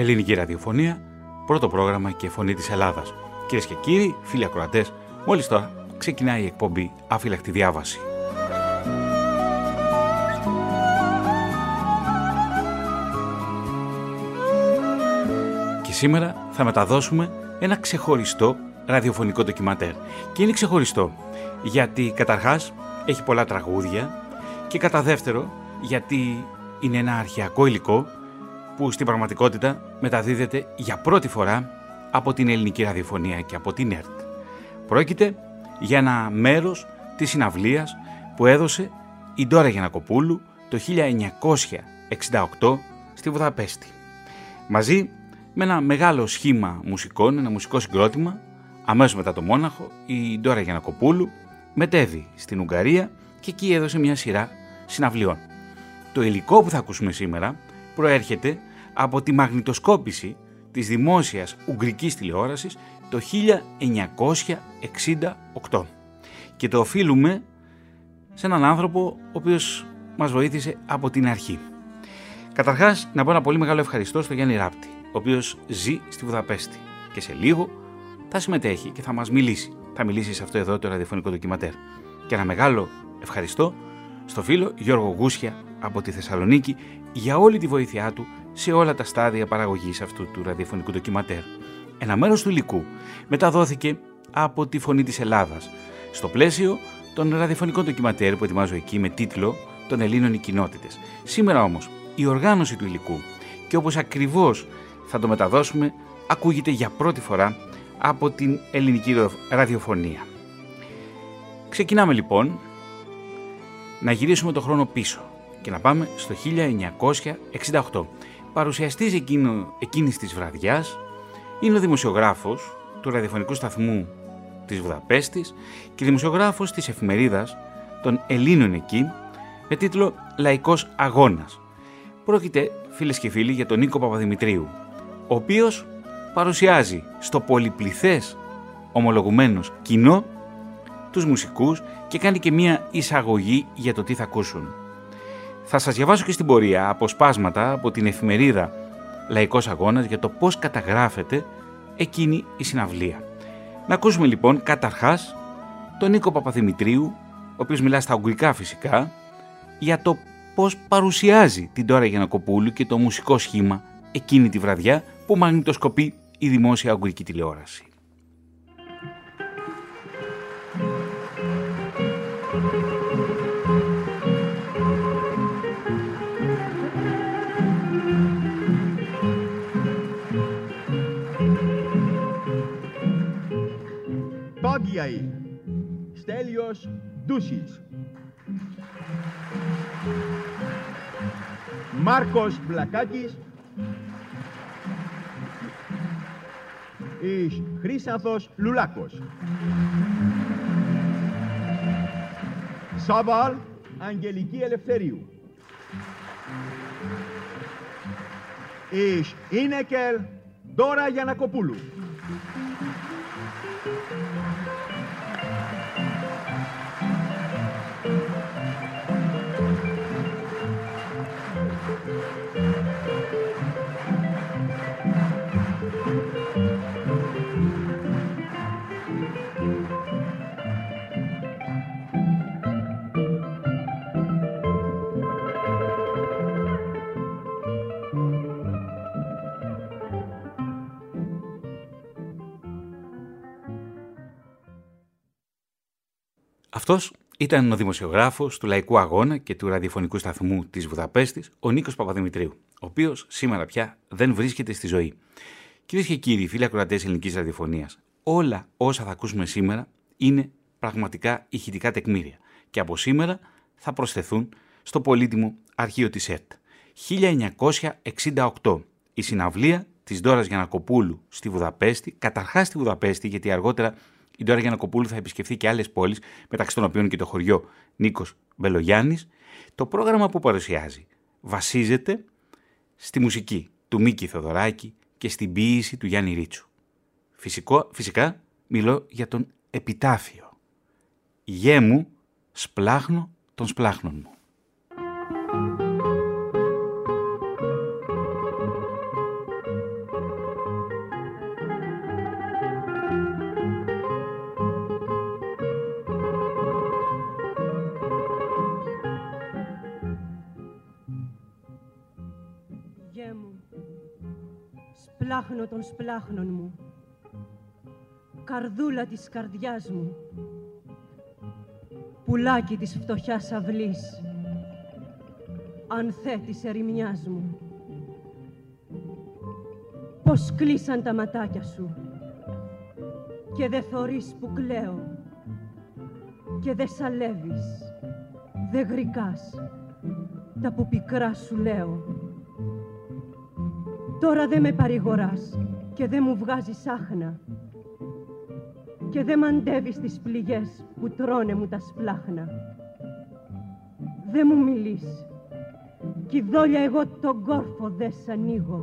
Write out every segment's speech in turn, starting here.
Ελληνική ραδιοφωνία, πρώτο πρόγραμμα και φωνή της Ελλάδας. Κυρίες και κύριοι, φίλοι ακροατές, μόλις τώρα ξεκινάει η εκπομπή Άφυλακτη Διάβαση. Και σήμερα θα μεταδώσουμε ένα ξεχωριστό ραδιοφωνικό ντοκιματέρ. Και είναι ξεχωριστό γιατί καταρχάς έχει πολλά τραγούδια και κατά δεύτερο γιατί είναι ένα αρχαιακό υλικό που στην πραγματικότητα μεταδίδεται για πρώτη φορά από την ελληνική ραδιοφωνία και από την ΕΡΤ. Πρόκειται για ένα μέρος της συναυλίας που έδωσε η Ντόρα Γιανακοπούλου το 1968 στη Βουδαπέστη. Μαζί με ένα μεγάλο σχήμα μουσικών, ένα μουσικό συγκρότημα, αμέσως μετά το Μόναχο, η Ντόρα Γιανακοπούλου μετέβη στην Ουγγαρία και εκεί έδωσε μια σειρά συναυλιών. Το υλικό που θα ακούσουμε σήμερα προέρχεται από τη μαγνητοσκόπηση της δημόσιας Ουγγρικής τηλεόρασης το 1968 και το οφείλουμε σε έναν άνθρωπο ο οποίος μας βοήθησε από την αρχή. Καταρχάς να πω ένα πολύ μεγάλο ευχαριστώ στο Γιάννη Ράπτη, ο οποίος ζει στη Βουδαπέστη και σε λίγο θα συμμετέχει και θα μας μιλήσει. Θα μιλήσει σε αυτό εδώ το ραδιοφωνικό ντοκιματέρ. Και ένα μεγάλο ευχαριστώ στο φίλο Γιώργο Γούσια από τη Θεσσαλονίκη για όλη τη βοήθειά του σε όλα τα στάδια παραγωγής αυτού του ραδιοφωνικού ντοκιματέρ. Ένα μέρος του υλικού μεταδόθηκε από τη Φωνή της Ελλάδας στο πλαίσιο των ραδιοφωνικών ντοκιματέρ που ετοιμάζω εκεί με τίτλο «Των Ελλήνων οι κοινότητες». Σήμερα όμως η οργάνωση του υλικού και όπως ακριβώς θα το μεταδώσουμε ακούγεται για πρώτη φορά από την ελληνική ραδιοφωνία. Ξεκινάμε λοιπόν να γυρίσουμε το χρόνο πίσω και να πάμε στο 1968. Παρουσιαστής εκείνο, εκείνης της βραδιάς είναι ο δημοσιογράφος του ραδιοφωνικού σταθμού της Βουδαπέστης και δημοσιογράφος της εφημερίδας των Ελλήνων εκεί με τίτλο «Λαϊκός Αγώνας». Πρόκειται, φίλες και φίλοι, για τον Νίκο Παπαδημητρίου, ο οποίος παρουσιάζει στο πολυπληθές ομολογουμένος κοινό τους μουσικούς και κάνει και μία εισαγωγή για το τι θα ακούσουν. Θα σας διαβάσω και στην πορεία αποσπάσματα από την εφημερίδα Λαϊκός Αγώνας για το πώς καταγράφεται εκείνη η συναυλία. Να ακούσουμε λοιπόν καταρχάς τον Νίκο Παπαδημητρίου, ο οποίος μιλά στα ουγγρικά φυσικά, για το πώς παρουσιάζει την Τώρα Γιανακοπούλου και το μουσικό σχήμα εκείνη τη βραδιά που μαγνητοσκοπεί η δημόσια ουγγρική τηλεόραση. Τόγιαη Στέλιος Ντούσης Μάρκος Βλακάκης εις Χρύσαθος Λουλάκος. Σάβαλ Αγγελική Ελευθερίου. Εις Ίνεκελ Δώρα Γιανακοπούλου. Αυτός ήταν ο δημοσιογράφος του Λαϊκού Αγώνα και του ραδιοφωνικού σταθμού της Βουδαπέστης, ο Νίκος Παπαδημητρίου, ο οποίος σήμερα πια δεν βρίσκεται στη ζωή. Κυρίες και κύριοι, φίλοι ακροατές ελληνικής ραδιοφωνίας, όλα όσα θα ακούσουμε σήμερα είναι πραγματικά ηχητικά τεκμήρια και από σήμερα θα προσθεθούν στο πολύτιμο αρχείο της ΕΡΤ. 1968, η συναυλία της Ντόρας Γιανακοπούλου στη Βουδαπέστη, καταρχάς στη Βουδαπέστη γιατί αργότερα η Ντόρα Γιανακοπούλου θα επισκεφθεί και άλλες πόλεις, μεταξύ των οποίων και το χωριό Νίκος Μπελογιάννης. Το πρόγραμμα που παρουσιάζει βασίζεται στη μουσική του Μίκη Θοδωράκη και στην ποίηση του Γιάννη Ρίτσου. Φυσικό, φυσικά μιλώ για τον επιτάφιο. Γέ μου σπλάχνω των σπλάχνων μου. Των σπλάχνων μου, καρδούλα της καρδιάς μου, πουλάκι της φτωχιάς αυλής, ανθέ της ερημιάς μου. Πώς κλείσαν τα ματάκια σου. Και δε θωρείς που κλαίω. Και δε σαλεύεις, δε γρικάς τα που πικρά σου λέω. Τώρα δε με παρηγοράς και δε μου βγάζεις άχνα και δε μαντεύεις τις πληγές που τρώνε μου τα σπλάχνα. Δε μου μιλείς κι δόλια εγώ τον κόρφο δε σ' ανοίγω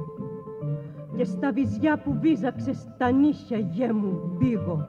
και στα βυζιά που βίζαξες τα νύχια γέ μου μπήγω.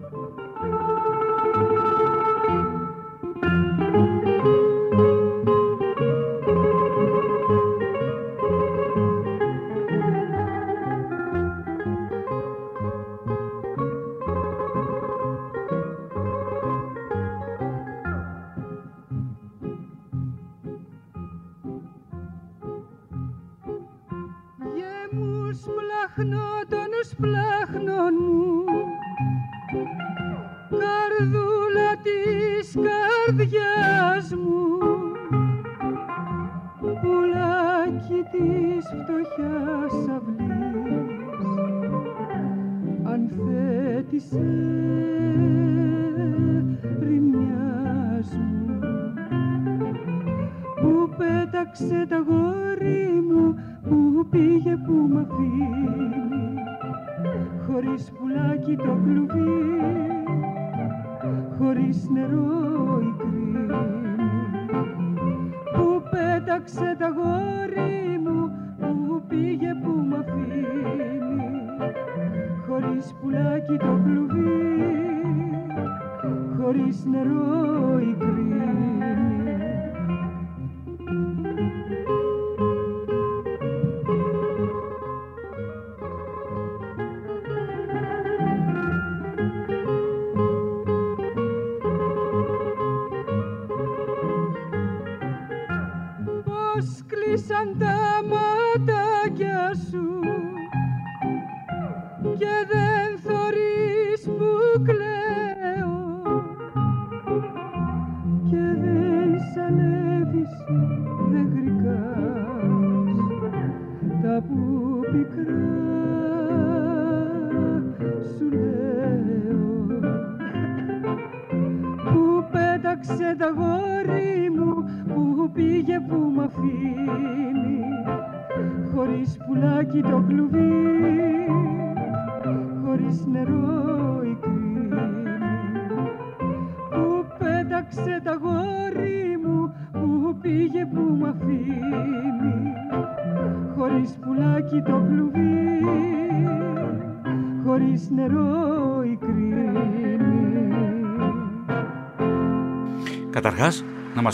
Να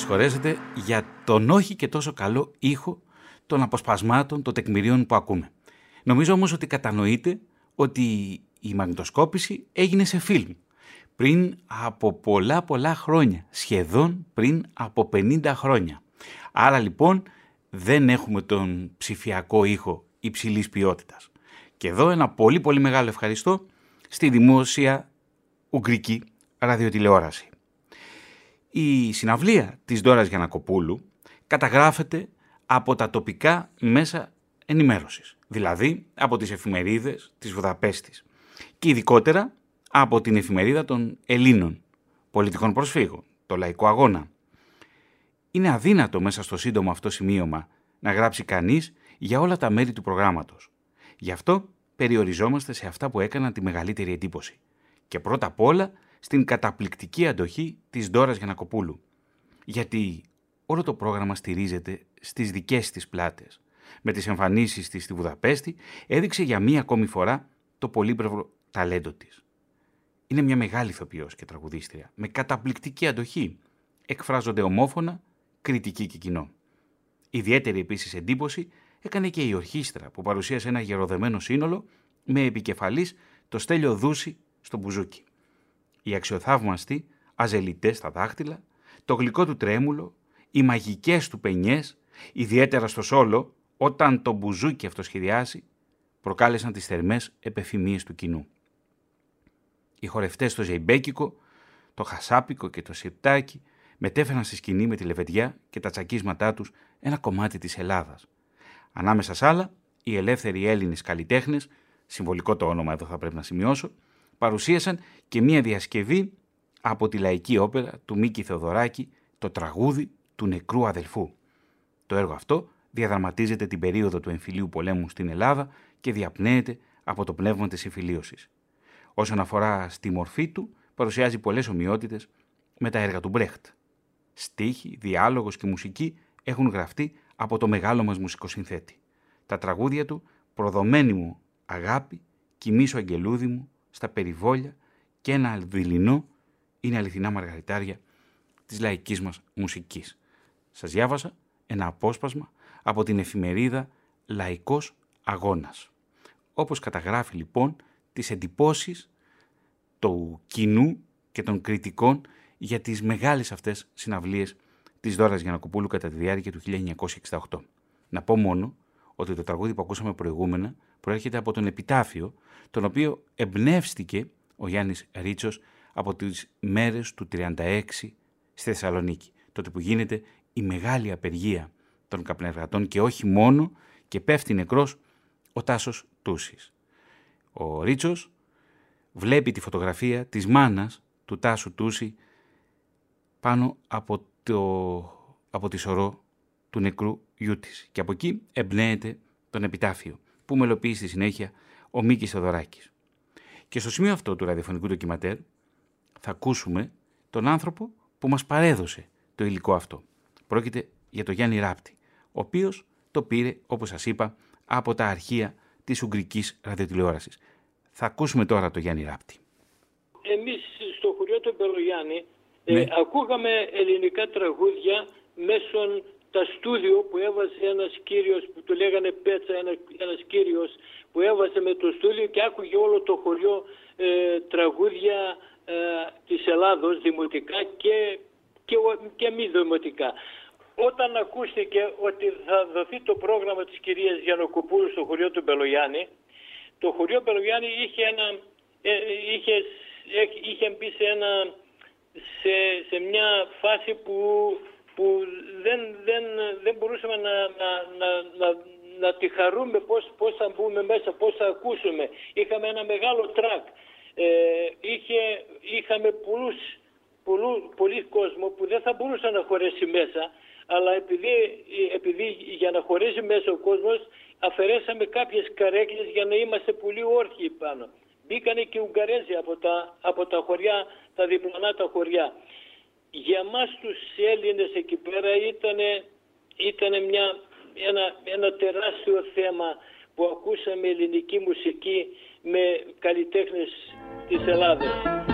μας χωρέσετε για τον όχι και τόσο καλό ήχο των αποσπασμάτων, των τεκμηρίων που ακούμε. Νομίζω όμως ότι κατανοείτε ότι η μαγνητοσκόπηση έγινε σε φιλμ πριν από πολλά πολλά χρόνια, σχεδόν πριν από 50 χρόνια. Άρα λοιπόν δεν έχουμε τον ψηφιακό ήχο υψηλής ποιότητας. Και εδώ ένα πολύ πολύ μεγάλο ευχαριστώ στη δημόσια Ουγγρική ραδιοτηλεόραση. Η συναυλία της Ντόρας Γιανακοπούλου καταγράφεται από τα τοπικά μέσα ενημέρωσης, δηλαδή από τις εφημερίδες της Βουδαπέστης και ειδικότερα από την εφημερίδα των Ελλήνων, πολιτικών προσφύγων, το Λαϊκό Αγώνα. Είναι αδύνατο μέσα στο σύντομο αυτό σημείωμα να γράψει κανείς για όλα τα μέρη του προγράμματος. Γι' αυτό περιοριζόμαστε σε αυτά που έκαναν τη μεγαλύτερη εντύπωση. Και πρώτα απ' όλα στην καταπληκτική αντοχή της Ντόρας Γιανακοπούλου. Γιατί όλο το πρόγραμμα στηρίζεται στις δικές της πλάτες. Με τις εμφανίσεις της στη Βουδαπέστη έδειξε για μία ακόμη φορά το πολύπλευρο ταλέντο της. Είναι μια μεγάλη ηθοποιός και τραγουδίστρια, με καταπληκτική αντοχή. Εκφράζονται ομόφωνα, κριτική και κοινό. Ιδιαίτερη επίσης εντύπωση έκανε και η ορχήστρα που παρουσίασε ένα γεροδεμένο σύνολο με επικεφαλής το Στέλιο Δούση στο μπουζούκι η αξιοθαύμαστη agilité στα δάχτυλα, το γλυκό του τρέμουλο, οι μαγικές του πενιές, ιδιαίτερα στο σόλο, όταν το μπουζούκι αυτοσχεδιάσει προκάλεσαν τις θερμές επευφημίες του κοινού. Οι χορευτές στο Ζεϊμπέκικο, το Χασάπικο και το Σιρτάκι μετέφεραν στη σκηνή με τη λεβεντιά και τα τσακίσματά τους ένα κομμάτι της Ελλάδας. Ανάμεσα σ' άλλα, οι ελεύθεροι Έλληνες καλλιτέχνες, συμβολικό το όνομα εδώ θα πρέπει να σημειώσω, παρουσίασαν και μία διασκευή από τη λαϊκή όπερα του Μίκη Θεοδωράκη, το τραγούδι του νεκρού αδελφού. Το έργο αυτό διαδραματίζεται την περίοδο του εμφυλίου πολέμου στην Ελλάδα και διαπνέεται από το πνεύμα της συμφιλίωσης. Όσον αφορά στη μορφή του, παρουσιάζει πολλές ομοιότητες με τα έργα του Μπρέχτ. Στίχοι, διάλογος και μουσική έχουν γραφτεί από το μεγάλο μας μουσικοσυνθέτη. Τα τραγούδια του «Προδομένη μου αγάπη», «Κοιμήσω αγγελούδι μου», «Στα περιβόλια» και ένα δειλινό είναι αληθινά μαργαριτάρια της λαϊκής μας μουσικής. Σας διάβασα ένα απόσπασμα από την εφημερίδα «Λαϊκός Αγώνας». Όπως καταγράφει λοιπόν τις εντυπώσεις του κοινού και των κριτικών για τις μεγάλες αυτές συναυλίες της Δόρας Γιανακοπούλου κατά τη διάρκεια του 1968. Να πω μόνο ότι το τραγούδι που ακούσαμε προηγούμενα προέρχεται από τον Επιτάφιο, τον οποίο εμπνεύστηκε ο Γιάννης Ρίτσος από τις μέρες του 36 στη Θεσσαλονίκη, τότε που γίνεται η μεγάλη απεργία των καπνεργατών και όχι μόνο και πέφτει νεκρός ο Τάσος Τούσης. Ο Ρίτσος βλέπει τη φωτογραφία της μάνας του Τάσου Τούση πάνω από, το, από τη σωρό του νεκρού γιού της. Και από εκεί εμπνέεται τον επιτάφιο που μελοποιεί στη συνέχεια ο Μίκης Θεοδωράκης. Και στο σημείο αυτό του ραδιοφωνικού ντοκιματέρ θα ακούσουμε τον άνθρωπο που μας παρέδωσε το υλικό αυτό. Πρόκειται για τον Γιάννη Ράπτη, ο οποίος το πήρε, όπως σας είπα, από τα αρχεία της Ουγγρικής ραδιοτηλεόρασης. Θα ακούσουμε τώρα τον Γιάννη Ράπτη. Εμείς στο χωριό του Μπελογιάννη ε, Ναι. ακούγαμε ελληνικά τραγούδια μέσω τα στούντιο που έβαζε ένας κύριος που του λέγανε Πέτσα, ένας, ένας κύριος που έβαζε με το στούντιο και άκουγε όλο το χωριό ε, τραγούδια ε, της Ελλάδος δημοτικά και, και, ο- και μη δημοτικά. Όταν ακούστηκε ότι θα δοθεί το πρόγραμμα της κυρίας Γιαννοκοπούλου στο χωριό του Μπελογιάννη, το χωριό Μπελογιάννη είχε, ένα, ε, είχε, έχ- είχε μπει σε, ένα, σε, σε μια φάση που, που δεν, δεν, δεν μπορούσαμε να, να, να, να, να τη χαρούμε πώς, πώς θα μπούμε μέσα, πώς θα ακούσουμε. Είχαμε ένα μεγάλο τρακ. Ε, είχε, είχαμε πολλούς, πολλού, πολύ κόσμο που δεν θα μπορούσε να χωρέσει μέσα, αλλά επειδή, επειδή για να χωρέσει μέσα ο κόσμος αφαιρέσαμε κάποιες καρέκλες για να είμαστε πολύ όρθιοι πάνω. Μπήκανε και Ουγγαρέζοι από τα, από τα χωριά, τα διπλανά τα χωριά. Για μας τους Έλληνες εκεί πέρα ήτανε, ήτανε μια, ένα, ένα τεράστιο θέμα που ακούσαμε ελληνική μουσική με καλλιτέχνες της Ελλάδας.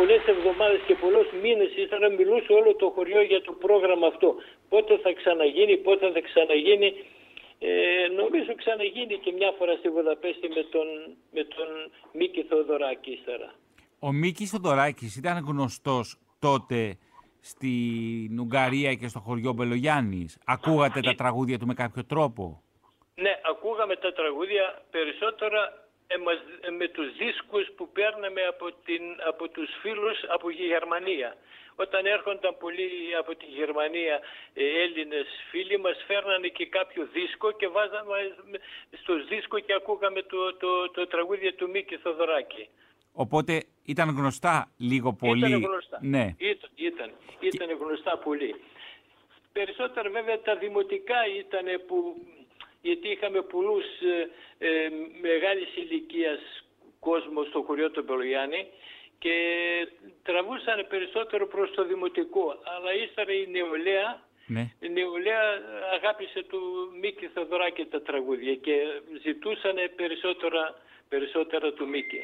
Πολλές εβδομάδες και πολλούς μήνες ύστερα μιλούσε όλο το χωριό για το πρόγραμμα αυτό. Πότε θα ξαναγίνει, πότε θα ξαναγίνει. Ε, νομίζω ξαναγίνει και μια φορά στη Βουδαπέστη με τον, με τον Μίκη Θεοδωράκη ύστερα. Ο Μίκης Θοδωράκης ήταν γνωστός τότε στην Ουγγαρία και στο χωριό Μπελογιάννης. Ακούγατε τα τραγούδια του με κάποιο τρόπο; Ναι, ακούγαμε τα τραγούδια περισσότερα ε, μας- ε, με τους δίσκους που παίρναμε από, την, από τους φίλους από τη Γερμανία. Όταν έρχονταν πολλοί από τη Γερμανία ε, Έλληνες φίλοι μας φέρνανε και κάποιο δίσκο και βάζαμε στο δίσκο και ακούγαμε το, το, το, τραγούδια του Μίκη Θοδωράκη. Οπότε ήταν γνωστά λίγο πολύ. Ήταν γνωστά. Ναι. Ήταν, ήταν, ήταν γνωστά πολύ. Περισσότερα βέβαια τα δημοτικά ήταν που, γιατί είχαμε πολλούς ε, ε, μεγάλης ηλικίας κόσμος στο χωριό του Μπελογιάννη και τραβούσαν περισσότερο προς το δημοτικό. Αλλά ύστερα η νεολαία, ναι. η νεολαία αγάπησε του Μίκη Θεοδωράκη τα τραγούδια και ζητούσαν περισσότερα, περισσότερα του Μίκη.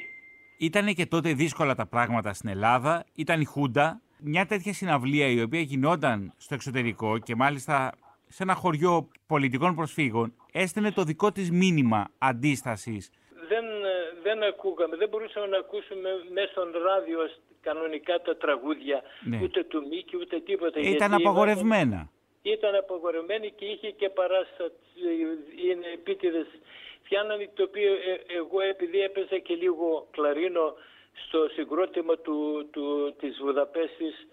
Ήτανε και τότε δύσκολα τα πράγματα στην Ελλάδα. Ήταν η Χούντα. Μια τέτοια συναυλία η οποία γινόταν στο εξωτερικό και μάλιστα σε ένα χωριό πολιτικών προσφύγων έστελνε το δικό της μήνυμα αντίστασης. Δεν, ε, δεν ακούγαμε, δεν μπορούσαμε να ακούσουμε μέσω ράδιο κανονικά τα τραγούδια, Ναι. ούτε του Μίκη ούτε τίποτα. Ήταν γιατί απαγορευμένα. Ήταν απαγορευμένη και είχε και παράσταση, είναι επίτηδες φτιάνανε το οποίο ε, εγώ επειδή έπαιζα και λίγο κλαρίνο στο συγκρότημα του, του, της Βουδαπέστης ε,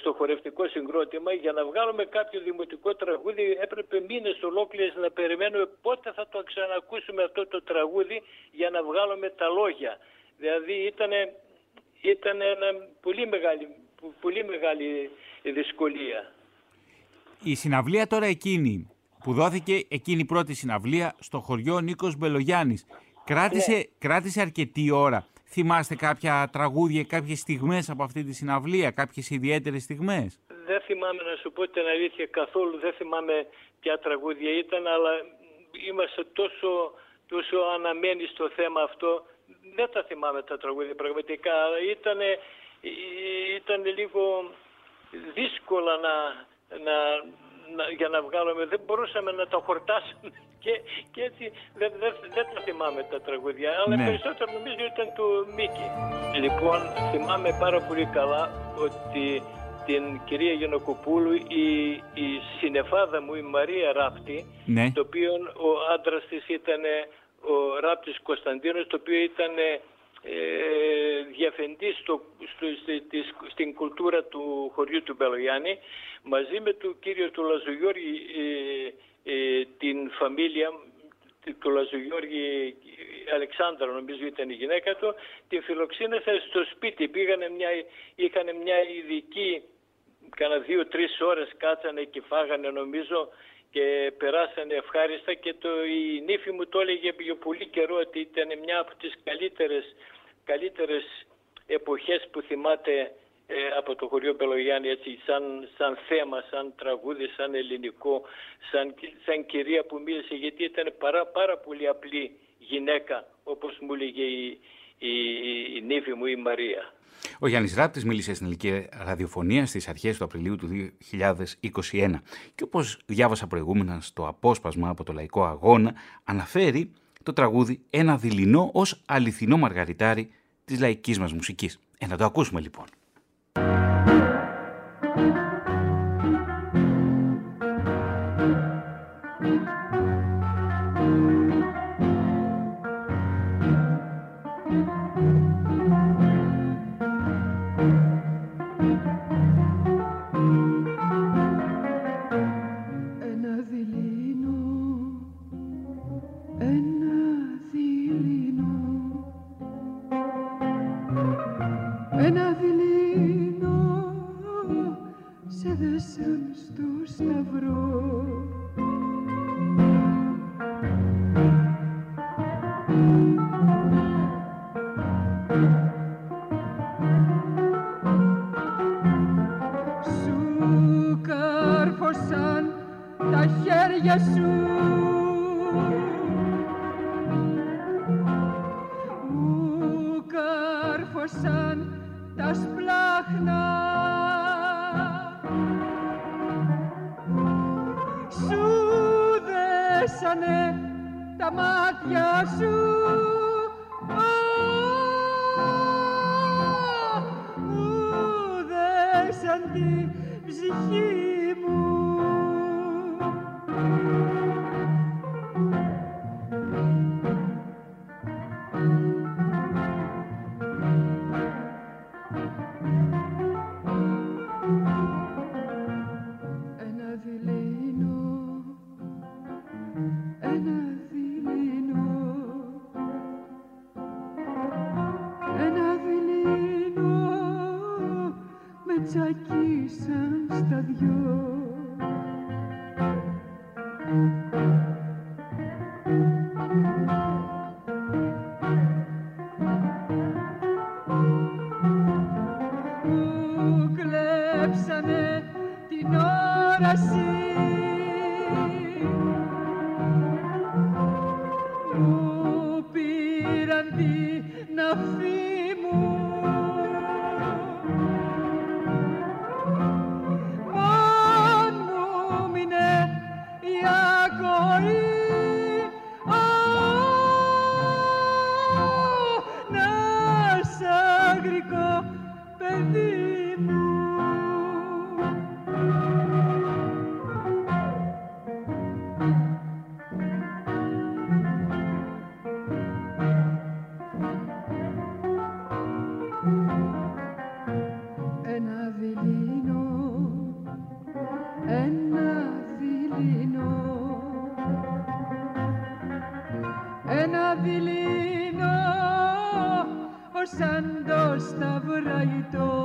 στο χορευτικό συγκρότημα για να βγάλουμε κάποιο δημοτικό τραγούδι έπρεπε μήνες ολόκληρες να περιμένουμε πότε θα το ξανακούσουμε αυτό το τραγούδι για να βγάλουμε τα λόγια. Δηλαδή ήταν, ήταν ένα πολύ μεγάλη, πολύ μεγάλη δυσκολία. Η συναυλία τώρα εκείνη που δόθηκε εκείνη η πρώτη συναυλία στο χωριό Νίκος Μπελογιάννης κράτησε, κράτησε αρκετή ώρα. Θυμάστε κάποια τραγούδια, κάποιες στιγμές από αυτή τη συναυλία, κάποιες ιδιαίτερες στιγμές; Δεν θυμάμαι να σου πω την αλήθεια καθόλου, δεν θυμάμαι ποια τραγούδια ήταν, αλλά είμαστε τόσο, τόσο αναμένοι στο θέμα αυτό. Δεν τα θυμάμαι τα τραγούδια πραγματικά, αλλά ήταν, ήταν λίγο δύσκολα να, να, να, για να βγάλουμε. Δεν μπορούσαμε να τα χορτάσουμε και, και έτσι δεν, δεν, δεν τα θυμάμαι τα τραγούδια. Αλλά Ναι. περισσότερο νομίζω ήταν του Μίκη. Λοιπόν, θυμάμαι πάρα πολύ καλά ότι την κυρία Γιαννοκοπούλου η, η συνεφάδα μου η Μαρία Ράπτη Ναι. το οποίο ο άντρας της ήταν ο Ράπτης Κωνσταντίνος το οποίο ήταν ε, διαφεντής στο, στο, στη- της- στην κουλτούρα του χωριού του Μπελογιάννη μαζί με τον κύριο του Λαζογιώργη ε, ε, την φαμίλια του Λαζογιώργη Αλεξάνδρα νομίζω ήταν η γυναίκα του την φιλοξήνεσαν στο σπίτι. Πήγανε μια, είχαν μια ειδική κάνα δύο-τρεις ώρες κάτσανε και φάγανε νομίζω και περάσανε ευχάριστα. Και το, η νύφη μου το έλεγε για πολύ καιρό ότι ήταν μια από τις καλύτερες, καλύτερες εποχές που θυμάται ε, από το χωριό Πελογιάννη έτσι σαν, σαν θέμα, σαν τραγούδι, σαν ελληνικό, σαν, σαν κυρία που μίλησε γιατί ήταν πάρα, πάρα πολύ απλή γυναίκα όπως μου έλεγε η, η, η νύφη μου η Μαρία. Ο Γιάννης Ράπτης μίλησε στην ελληνική ραδιοφωνία στις αρχές του Απριλίου του 2021 και όπως διάβασα προηγούμενα στο απόσπασμα από το Λαϊκό Αγώνα αναφέρει το τραγούδι «Ένα δειλινό ως αληθινό μαργαριτάρι της λαϊκής μας μουσικής». Ε, να το ακούσουμε λοιπόν. Σαν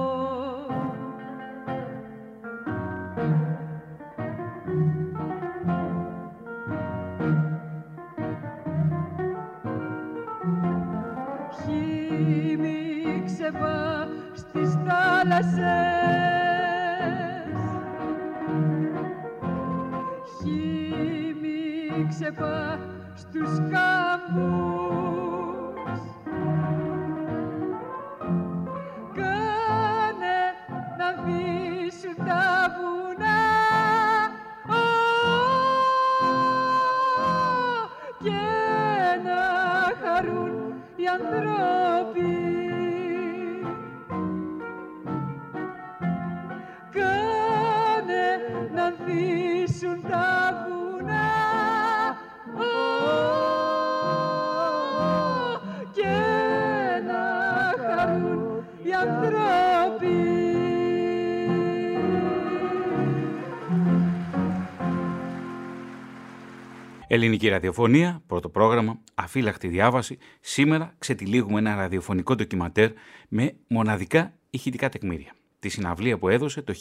Ελληνική ραδιοφωνία, πρώτο πρόγραμμα, αφύλακτη διάβαση. Σήμερα ξετυλίγουμε ένα ραδιοφωνικό ντοκιματέρ με μοναδικά ηχητικά τεκμήρια. Τη συναυλία που έδωσε το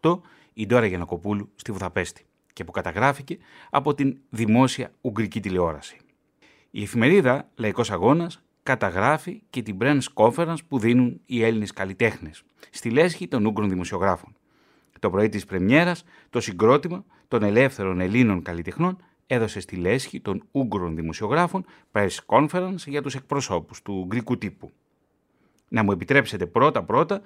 1968 η Ντόρα Γιανακοπούλου στη Βουδαπέστη και που καταγράφηκε από την δημόσια Ουγγρική τηλεόραση. Η εφημερίδα Λαϊκός Αγώνας καταγράφει και την Press Conference που δίνουν οι Έλληνες καλλιτέχνες στη λέσχη των Ούγγρων δημοσιογράφων. Το πρωί της πρεμιέρας, το συγκρότημα των ελεύθερων Ελλήνων καλλιτεχνών έδωσε στη λέσχη των Ούγγρων δημοσιογράφων press conference για τους εκπροσώπους του Ουγγρικού τύπου. Να μου επιτρέψετε πρώτα-πρώτα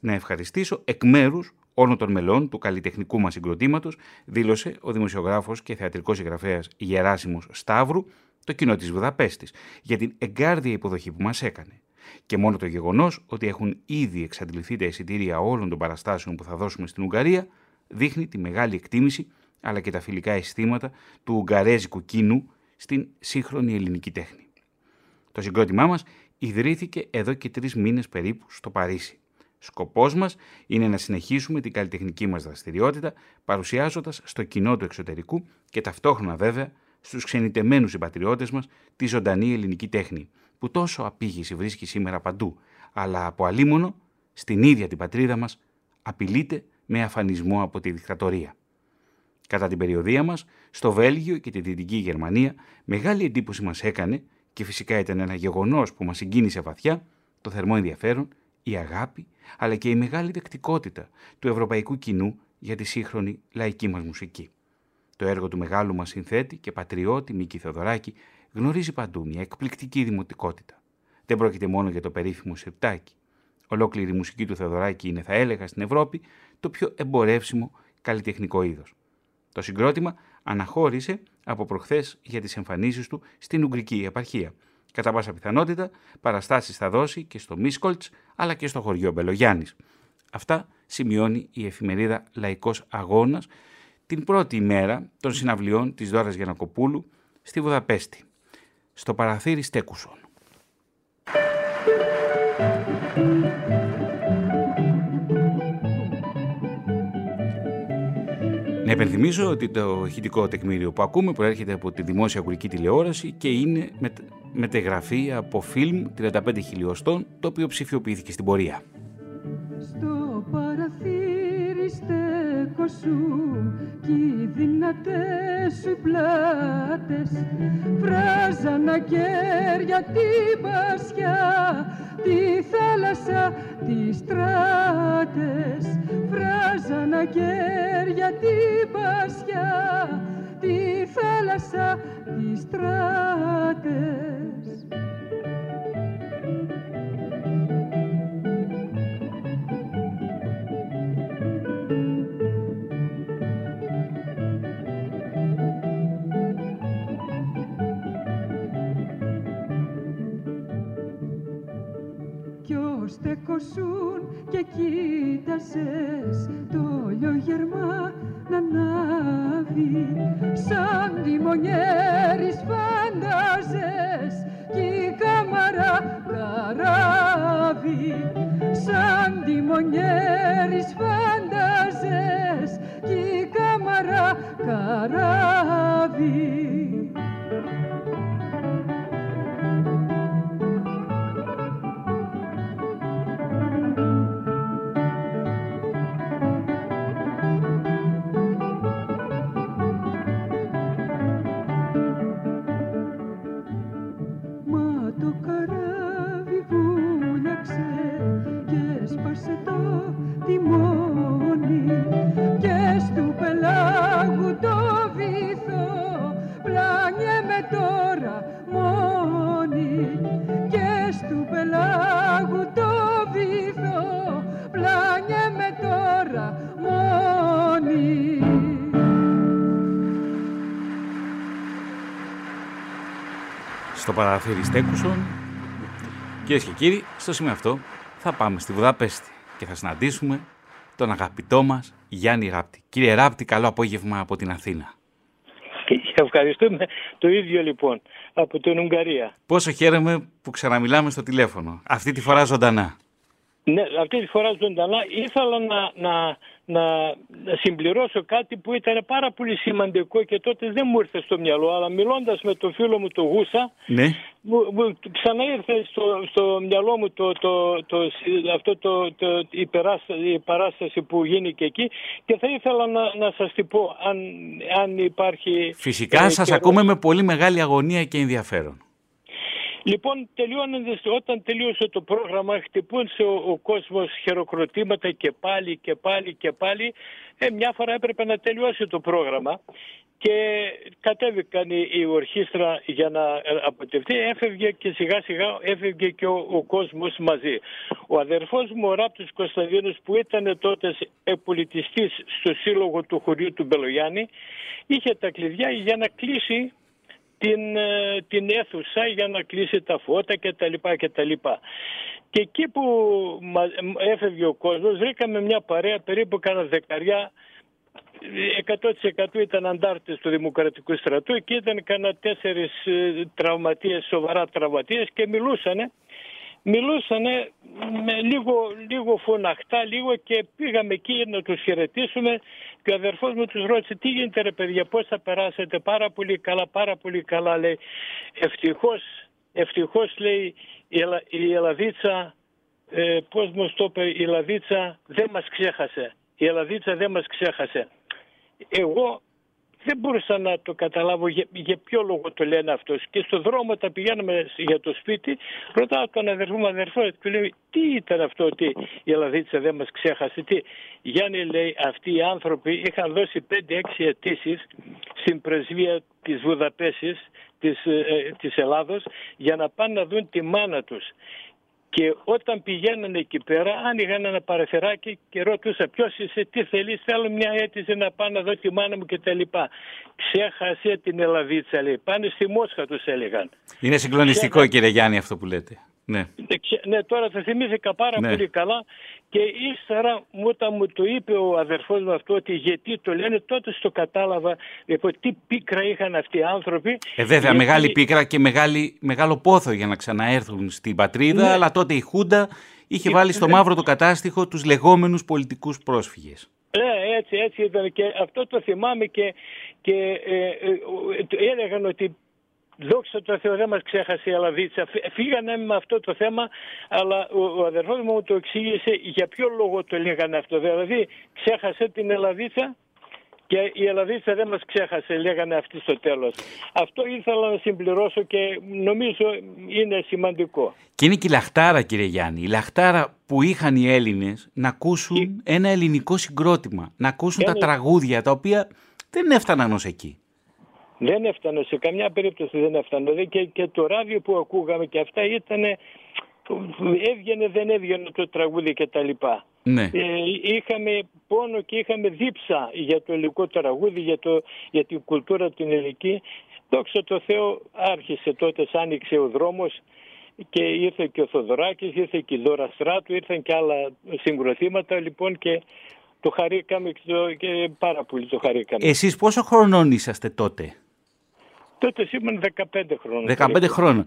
να ευχαριστήσω εκ μέρους όλων των μελών του καλλιτεχνικού μας συγκροτήματος, δήλωσε ο δημοσιογράφος και θεατρικός συγγραφέας Γεράσιμος Σταύρου, το κοινό της Βουδαπέστης, για την εγκάρδια υποδοχή που μας έκανε. Και μόνο το γεγονός ότι έχουν ήδη εξαντληθεί τα εισιτήρια όλων των παραστάσεων που θα δώσουμε στην Ουγγαρία δείχνει τη μεγάλη εκτίμηση αλλά και τα φιλικά αισθήματα του ουγγαρέζικου κίνου στην σύγχρονη ελληνική τέχνη. Το συγκρότημά μας ιδρύθηκε εδώ και τρεις μήνες περίπου στο Παρίσι. Σκοπός μας είναι να συνεχίσουμε την καλλιτεχνική μας δραστηριότητα, παρουσιάζοντας στο κοινό του εξωτερικού και ταυτόχρονα βέβαια στους ξενιτεμένους συμπατριώτες μας τη ζωντανή ελληνική τέχνη, που τόσο απήγηση βρίσκει σήμερα παντού, αλλά από αλίμονο στην ίδια την πατρίδα μας απειλείται με αφανισμό από τη δικτατορία. Κατά την περιοδία μας, στο Βέλγιο και τη Δυτική Γερμανία, μεγάλη εντύπωση μας έκανε και φυσικά ήταν ένα γεγονός που μας συγκίνησε βαθιά, το θερμό ενδιαφέρον, η αγάπη, αλλά και η μεγάλη δεκτικότητα του ευρωπαϊκού κοινού για τη σύγχρονη λαϊκή μας μουσική. Το έργο του μεγάλου μας συνθέτη και πατριώτη Μίκη Θεοδωράκη γνωρίζει παντού μια εκπληκτική δημοτικότητα. Δεν πρόκειται μόνο για το περίφημο σιρτάκι. Ολόκληρη η μουσική του Θεοδωράκη είναι, θα έλεγα, στην Ευρώπη το πιο εμπορεύσιμο καλλιτεχνικό είδος. Το συγκρότημα αναχώρησε από προχθές για τις εμφανίσεις του στην Ουγγρική επαρχία. Κατά πάσα πιθανότητα, παραστάσεις θα δώσει και στο Μίσκολτ αλλά και στο χωριό Μπελογιάννης. Αυτά σημειώνει η εφημερίδα Λαϊκός Αγώνας την πρώτη ημέρα των συναυλιών της Δόρας Γιανακοπούλου στη Βουδαπέστη στο παραθύρι Στέκουσον. Να επενθυμίσω ότι το ηχητικό τεκμήριο που ακούμε προέρχεται από τη δημόσια κουρική τηλεόραση και είναι μετεγραφή από φιλμ 35 χιλιοστών το οποίο ψηφιοποιήθηκε στην πορεία. Στο παραθύρι στέκω κι οι δυνατές σου πλάτες. Βράζαν ακέρια την πασιά τη θάλασσα τις στράτες. Βράζαν ακέρια την πασιά τη θάλασσα τις στράτες στεκοσούν και κοίτασες το λιογερμά να ανάβει. Σαν τιμονιέρης φάνταζες κι η κάμαρα καράβει. Σαν τιμονιέρης φάνταζες κι η κάμαρα καράβει στο παραθύρι Στέκουσον. Κυρίες και κύριοι, στο σημείο αυτό θα πάμε στη Βουδαπέστη και θα συναντήσουμε τον αγαπητό μας Γιάννη Ράπτη. Κύριε Ράπτη, καλό απόγευμα από την Αθήνα. Ευχαριστούμε το ίδιο λοιπόν από την Ουγγαρία. Πόσο χαίρομαι που ξαναμιλάμε στο τηλέφωνο. Αυτή τη φορά ζωντανά. Ναι, αυτή τη φορά ζωντανά ήθελα να, να, να, συμπληρώσω κάτι που ήταν πάρα πολύ σημαντικό και τότε δεν μου ήρθε στο μυαλό, αλλά μιλώντας με τον φίλο μου τον Γούσα, Ναι. μου, μου ξαναήρθε στο, στο μυαλό μου το, το, το, αυτό το, το, η, περάσταση, η παράσταση που γίνηκε εκεί και θα ήθελα να, να σας την πω αν, αν υπάρχει... Φυσικά ε, σας καιρός. ακούμε με πολύ μεγάλη αγωνία και ενδιαφέρον. Λοιπόν, τελειώνοντας, όταν τελείωσε το πρόγραμμα, χτυπούσε ο, ο κόσμος χειροκροτήματα και πάλι και πάλι και πάλι. Ε, μια φορά έπρεπε να τελειώσει το πρόγραμμα και κατέβηκαν η, η ορχήστρα για να ε, αποτευτεί. Έφευγε και σιγά σιγά έφευγε και ο, ο κόσμος μαζί. Ο αδερφός μου, ο Ράπτος Κωνσταντίνος, που ήταν τότε πολιτιστής στο σύλλογο του χωριού του Μπελογιάννη, είχε τα κλειδιά για να κλείσει την, ε, την αίθουσα για να κλείσει τα φώτα και τα λοιπά και τα λοιπά. Και εκεί που μα- έφευγε ο κόσμος βρήκαμε μια παρέα περίπου κάνα δεκαριά. 100% ήταν αντάρτες του Δημοκρατικού Στρατού. Και ήταν κανένα τέσσερις ε, τραυματίες, σοβαρά τραυματίες και μιλούσανε μιλούσανε με λίγο, λίγο φωναχτά λίγο και πήγαμε εκεί να τους χαιρετήσουμε και ο αδερφός μου τους ρώτησε τι γίνεται ρε παιδιά πώς θα περάσετε πάρα πολύ καλά πάρα πολύ καλά λέει. Ευτυχώς ευτυχώς λέει η, Ελλα, η Ελλαδίτσα ε, πώς μας το είπε η Ελλαδίτσα δεν μας ξέχασε η Ελλαδίτσα δεν μας ξέχασε εγώ δεν μπορούσα να το καταλάβω για, για ποιο λόγο το λένε αυτός. Και στο δρόμο τα πηγαίναμε για το σπίτι, ρωτάω τον αδερφό μου αδερφό, του λέει τι ήταν αυτό ότι η Ελλαδίτσα δεν μας ξέχασε. Τι. Γιάννη λέει αυτοί οι άνθρωποι είχαν δώσει 5-6 αιτήσεις στην πρεσβεία της Βουδαπέσης της, ε, της Ελλάδος για να πάνε να δουν τη μάνα τους. Και όταν πηγαίνανε εκεί πέρα, άνοιγαν ένα παραθυράκι και ρωτούσα ποιος είσαι, τι θέλεις. Θέλω μια αίτηση να πάω να δω τη μάνα μου κτλ. Ξέχασε την Ελλαδίτσα, λέει. Πάνε στη Μόσχα, τους έλεγαν. Είναι συγκλονιστικό Ξέχα- κύριε Γιάννη αυτό που λέτε. Ναι. Ναι, ξε- Ναι, τώρα το θυμήθηκα πάρα Ναι. πολύ καλά και ύστερα μου, όταν μου το είπε ο αδερφός μου αυτό ότι γιατί το λένε τότε στο κατάλαβα λοιπόν, τι πίκρα είχαν αυτοί οι άνθρωποι. Ε, βέβαια, γιατί- μεγάλη πίκρα και μεγάλη, μεγάλο πόθο για να ξαναέρθουν στην πατρίδα, Ναι. αλλά τότε η Χούντα είχε Ε, βάλει στο ναι. μαύρο το κατάστιχο τους λεγόμενους πολιτικούς πρόσφυγες. Ναι, έτσι, έτσι ήταν και αυτό το θυμάμαι και, και ε, ε, ε, έλεγαν ότι δόξα τω Θεώ δεν μας ξέχασε η Ελλαδίτσα. Φύ- Φύγανε με αυτό το θέμα, αλλά ο, ο αδερφός μου μου το εξήγησε για ποιο λόγο το λέγανε αυτό. Δηλαδή ξέχασε την Ελλαδίτσα και η Ελλαδίτσα δεν μας ξέχασε, λέγανε αυτοί στο τέλος. Αυτό ήθελα να συμπληρώσω και νομίζω είναι σημαντικό. Και είναι και η λαχτάρα κύριε Γιάννη, η λαχτάρα που είχαν οι Έλληνες να ακούσουν ένα ελληνικό συγκρότημα, να ακούσουν τα Είναι- τραγούδια τα οποία δεν έφταναν ως εκεί. Δεν έφτανε, σε καμιά περίπτωση δεν έφτανε. Δηλαδή και, και το ράδιο που ακούγαμε και αυτά ήταν, έβγαινε δεν έβγαινε το τραγούδι και τα λοιπά. Ναι. Ε, είχαμε πόνο και είχαμε δίψα για το ελληνικό τραγούδι, για, το, για την κουλτούρα την ελληνική. Δόξα τω Θεώ άρχισε τότε, άνοιξε ο δρόμος και ήρθε και ο Θοδωράκης, ήρθε και η Δώρα Στράτου, ήρθαν και άλλα συγκροθήματα λοιπόν και το χαρήκαμε και, το, και πάρα πολύ το χαρήκαμε. Εσείς πόσο χρονών είσαστε τότε; Τότε ήμουν 15 χρόνια. 15 χρόνων.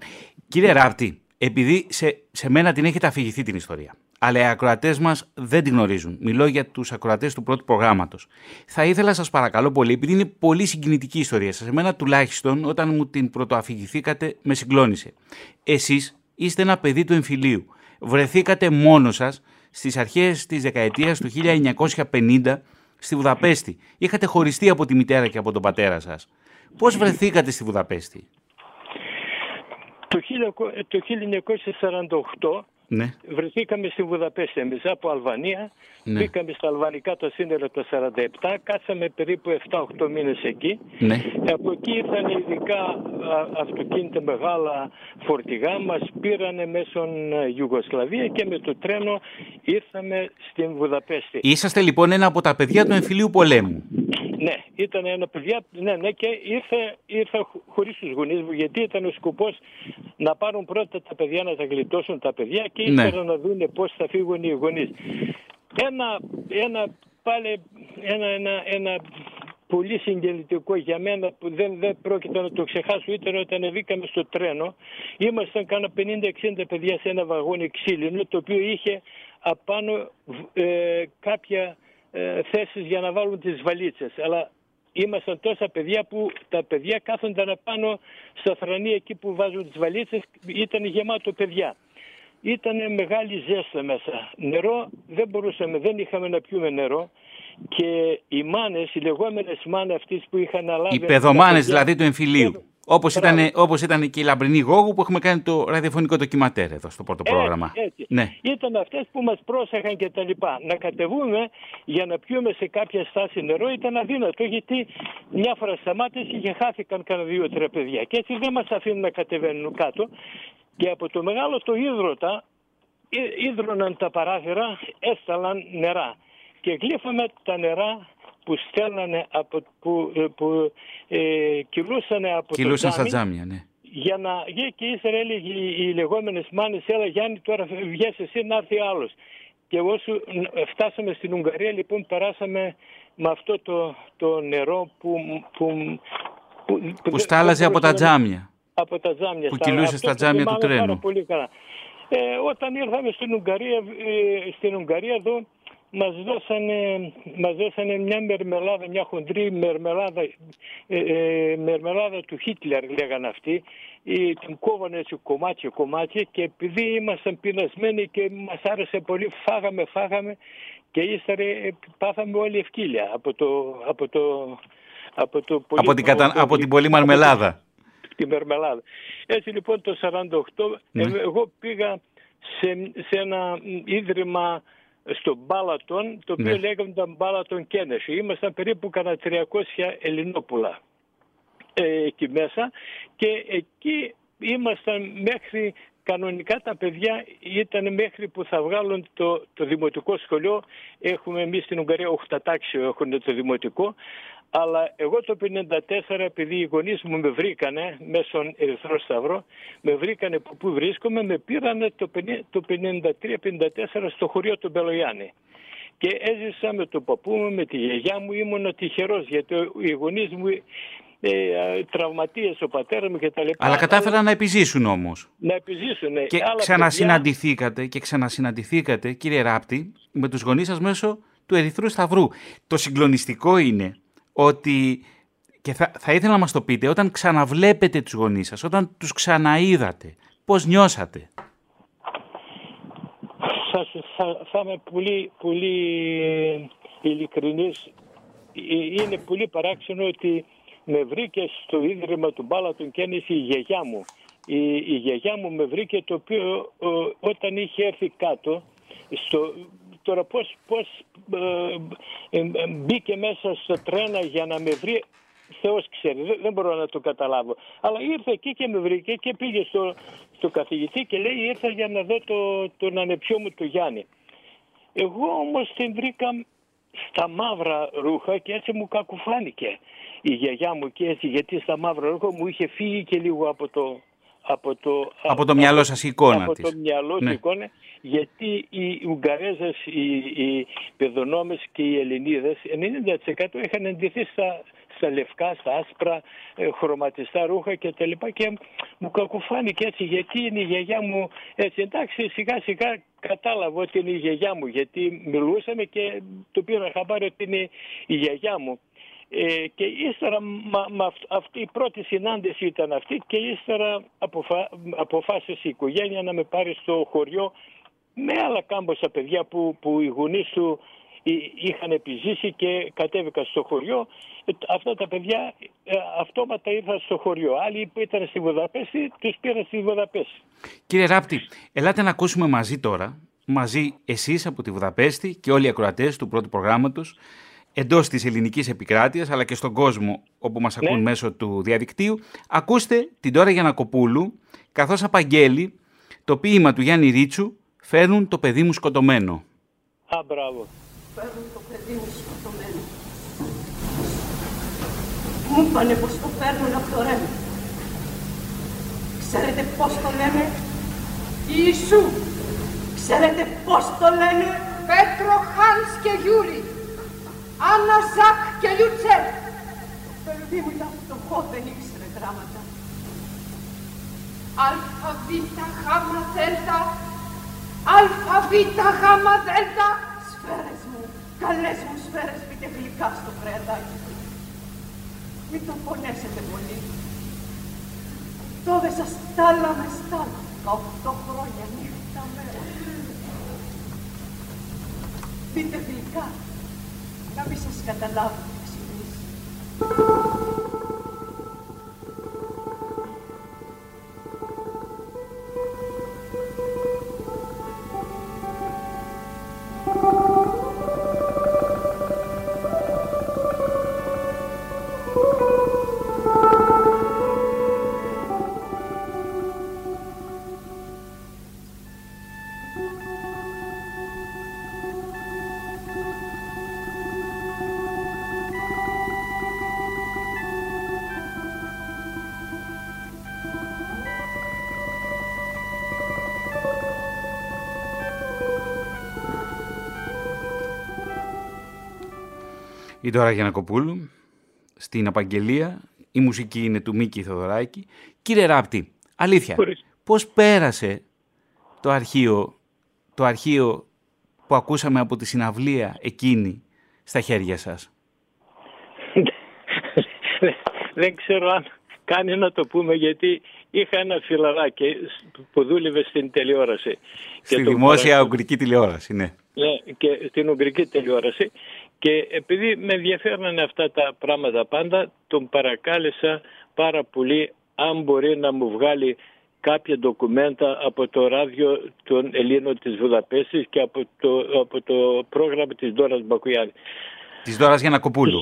Κύριε Ράπτη, επειδή σε, σε μένα την έχετε αφηγηθεί την ιστορία, αλλά οι ακροατές μας δεν την γνωρίζουν. Μιλώ για τους ακροατές του πρώτου προγράμματος. Θα ήθελα, σας παρακαλώ πολύ, επειδή είναι πολύ συγκινητική η ιστορία σας, εμένα τουλάχιστον όταν μου την πρωτοαφηγηθήκατε, με συγκλώνησε. Εσείς είστε ένα παιδί του εμφυλίου. Βρεθήκατε μόνος σας στις αρχές της δεκαετίας του 1950 στη Βουδαπέστη. Είχατε χωριστεί από τη μητέρα και από τον πατέρα σας. Πώς βρεθήκατε στη Βουδαπέστη, Το, 1900 το 1948 Ναι. βρεθήκαμε στη Βουδαπέστη εμείς από Αλβανία. Ναι. Μπήκαμε στα αλβανικά το σύνορα το 47, κάτσαμε περίπου 7-8 μήνες εκεί. Ναι. Από εκεί ήρθαν ειδικά α, αυτοκίνητα μεγάλα φορτηγά, μας πήρανε μέσω Ιουγκοσλαβία και με το τρένο ήρθαμε στην Βουδαπέστη. Είσαστε λοιπόν ένα από τα παιδιά του εμφυλίου πολέμου. Ναι, ήταν ένα παιδιά, ναι, ναι, και ήρθε, ήρθε χωρίς τους γονείς μου, γιατί ήταν ο σκοπός να πάρουν πρώτα τα παιδιά να τα γλιτώσουν τα παιδιά και Ναι. ήθελαν να δουν πώς θα φύγουν οι γονείς. Ένα, ένα, πάλι, ένα, ένα, ένα πολύ συγκινητικό για μένα που δεν, δεν πρόκειται να το ξεχάσω ήταν όταν ανεβήκαμε στο τρένο. Ήμασταν κάνα 50-60 παιδιά σε ένα βαγόνι ξύλινο το οποίο είχε απάνω ε, κάποια ε, θέσεις για να βάλουν τις βαλίτσες. Αλλά ήμασταν τόσα παιδιά που τα παιδιά κάθονταν απάνω στα θρανία εκεί που βάζουν τις βαλίτσες. Ήταν γεμάτο παιδιά. Ήταν μεγάλη ζέστα μέσα. Νερό δεν μπορούσαμε, δεν είχαμε να πιούμε νερό. Και οι μάνες, οι λεγόμενες μάνες αυτές που είχαν αλάβει... Οι τα παιδομάνες παιδιά- δηλαδή του εμφυλίου. Όπως Μπράβο. ήταν, όπως ήταν και η Λαμπρινή Γόγου που έχουμε κάνει το ραδιοφωνικό ντοκιματέρ εδώ στο πρώτο πρόγραμμα. Έτσι, έτσι. Ναι. Ήταν αυτές που μας πρόσεχαν και τα λοιπά. Να κατεβούμε για να πιούμε σε κάποια στάση νερό ήταν αδύνατο γιατί μια φορά σταμάτησε και χάθηκαν κανένα δύο-τρία παιδιά. Και έτσι δεν μας αφήνουν να κατεβαίνουν κάτω. Και από το μεγάλο το ίδρωτα ί- ίδρωναν τα παράθυρα, έσταλαν νερά. Και γλύφαμε τα νερά που στέλνανε από, που, ε, που ε, κυλούσανε από Κυλούσαν το στα τζάμι τζάμια, ναι. για να βγει και ύστερα έλεγε οι, οι λεγόμενες μάνες έλα Γιάννη τώρα βγες εσύ να έρθει άλλος και όσο φτάσαμε στην Ουγγαρία λοιπόν περάσαμε με αυτό το, το νερό που, που, που, Που δεν- στάλαζε δεν από τα μπορούσαμε να- τζάμια. από τα τζάμια. Που στα- κυλούσε αυτό στα το τζάμια του θυμάμαι πάρα τρένου. Πολύ καλά. Ε, όταν ήρθαμε στην Ουγγαρία, ε, στην Ουγγαρία εδώ μας δώσανε, μας δώσανε μια μερμελάδα, μια χοντρή μερμελάδα, ε, ε, μερμελάδα του Χίτλερ λέγανε αυτοί. Ε, την κόβανε έτσι κομμάτια κομμάτια και επειδή ήμασταν πεινασμένοι και μας άρεσε πολύ φάγαμε φάγαμε και ύστερα ε, πάθαμε όλη ευκύλια από το, από το, από το πολύ Από την, κατα... φαγωτό. από την πολύ Από το- μαρμελάδα. τη μερμελάδα. Έτσι λοιπόν το 48 Ναι. ε, εγώ πήγα σε, σε ένα ίδρυμα στο Μπάλατον, το οποίο Ναι. λέγονταν Μπάλατον Κένεση. Ήμασταν περίπου κανένα 300 Ελληνόπουλα ε, εκεί μέσα και εκεί ήμασταν μέχρι κανονικά τα παιδιά ήταν μέχρι που θα βγάλουν το, το δημοτικό σχολείο. Έχουμε εμείς στην Ουγγαρία 8 τάξιο έχουν το δημοτικό. Αλλά εγώ το 54 επειδή οι γονείς μου με βρήκανε μέσω Ερυθρό Σταυρό, με βρήκανε που, που βρίσκομαι, με πήρανε το, 50 το 53-54 στο χωριό του Μπελογιάννη. Και έζησα με τον παππού μου, με τη γιαγιά μου, ήμουν τυχερός γιατί ο- οι γονείς μου ε, τραυματίες ο πατέρας μου και τα λοιπά. Αλλά κατάφεραν να επιζήσουν όμως. να επιζήσουν. ναι. Και Άλλα ξανασυναντηθήκατε και ξανασυναντηθήκατε, κύριε Ράπτη, με τους γονείς σας μέσω του Ερυθρού Σταυρού. Το συγκλονιστικό είναι ότι, και θα, θα ήθελα να μας το πείτε, όταν ξαναβλέπετε τους γονείς σας, όταν τους ξαναείδατε, πώς νιώσατε; σας, θα, θα είμαι πολύ, πολύ ειλικρινής. Ε, Είναι πολύ παράξενο ότι με βρήκε στο ίδρυμα του Μπάλατον Κέννηση η γιαγιά μου. Η, η γιαγιά μου με βρήκε το οποίο ο, όταν είχε έρθει κάτω, στο, τώρα πώς, πώς ε, ε, ε, μπήκε μέσα στο τρένα για να με βρει Θεός ξέρει, δεν, δεν μπορώ να το καταλάβω. Αλλά ήρθε εκεί και με βρήκε και πήγε στο, στο καθηγητή και λέει ήρθα για να δω το, τον ανεψιό μου του Γιάννη. Εγώ όμως την βρήκα στα μαύρα ρούχα και έτσι μου κακουφάνηκε η γιαγιά μου και έτσι γιατί στα μαύρα ρούχα μου είχε φύγει και λίγο από το... Από το, Από το μυαλό σας η εικόνα από της. το μυαλό Ναι. η εικόνα γιατί οι Ουγγαρέζες, οι, οι παιδονόμες και οι Ελληνίδες 90% είχαν εντυθεί στα, στα λευκά, στα άσπρα, ε, χρωματιστά ρούχα και τα λοιπά και μου κακουφάνηκε έτσι γιατί είναι η γιαγιά μου έτσι εντάξει σιγά σιγά κατάλαβα ότι είναι η γιαγιά μου γιατί μιλούσαμε και το πήρα χαμπάρι ότι είναι η γιαγιά μου. Ε, και ύστερα μα, μα αυ- αυτή η πρώτη συνάντηση ήταν αυτή και ύστερα αποφα, αποφάσισε η οικογένεια να με πάρει στο χωριό με άλλα κάμποσα παιδιά που, που οι γονείς του εί- είχαν επιζήσει και κατέβηκα στο χωριό. Ε, Αυτά τα παιδιά ε, αυτόματα ήρθαν στο χωριό. Άλλοι που ήταν στη Βουδαπέστη τους πήραν στη Βουδαπέστη. Κύριε Ράπτη, ελάτε να ακούσουμε μαζί τώρα, μαζί εσείς από τη Βουδαπέστη και όλοι οι ακροατές του πρώτου προγράμματος, εντός της ελληνικής επικράτειας, αλλά και στον κόσμο όπου μας ακούν μέσω του διαδικτύου, ακούστε την Τώρα Γιανακοπούλου, καθώς απαγγέλει το ποίημα του Γιάννη Ρίτσου «Φέρνουν το παιδί μου σκοτωμένο». Α, μπράβο. Φέρνουν το παιδί μου σκοτωμένο. Μου είπανε πως το παίρνουν από το ρέμ. Ξέρετε πώς το λένε; Ιησού. Ξέρετε πώς το λένε; Πέτρο, Χάνς και Γιούρι. Άννα, Ζακ και Λιουτσέ. Το παιδί μου ήταν φτωχό, δεν ήξερε γράμματα. Αλφα, Β, Γ, Δέλτα. Αλφα, Β, Γ, Δέλτα. Σφαίρες μου, καλές μου σφαίρες πείτε γλυκά στο κρεατάκι. Μην το πονέσετε πολύ. Το έδεσα στάλα με στάλα, οχτώ χρόνια νύχτα μέρα. Πείτε γλυκά, να μην σας καταλάβω τι η Δώρα Γιανακοπούλου, στην Απαγγελία, η μουσική είναι του Μίκη Θοδωράκη. Κύριε Ράπτη, αλήθεια, Χωρίς. πώς πέρασε το αρχείο, το αρχείο που ακούσαμε από τη συναυλία εκείνη στα χέρια σας; Δεν ξέρω αν κάνει να το πούμε γιατί είχα ένα φιλαράκι που δούλευε στην τηλεόραση. Στη Και τον δημόσια παρα- ουγγρική τηλεόραση, ναι. Ναι, και στην Ουγγρική τηλεόραση και επειδή με ενδιαφέρνανε αυτά τα πράγματα πάντα τον παρακάλεσα πάρα πολύ αν μπορεί να μου βγάλει κάποια ντοκουμέντα από το ράδιο των Ελλήνων της Βουδαπέστης και από το, από το πρόγραμμα της Ντόρας Μπακουγιάννη. Της Δώρας Γιανακοπούλου.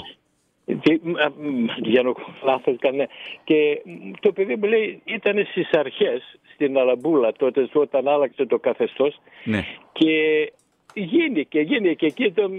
Τι- α, μ, Για να λάθος κανένα. Και μ, το παιδί μου λέει ήταν στις αρχές στην Αλαμπούλα τότε όταν άλλαξε το καθεστώς Ναι. και γίνηκε, γίνηκε και εκεί το,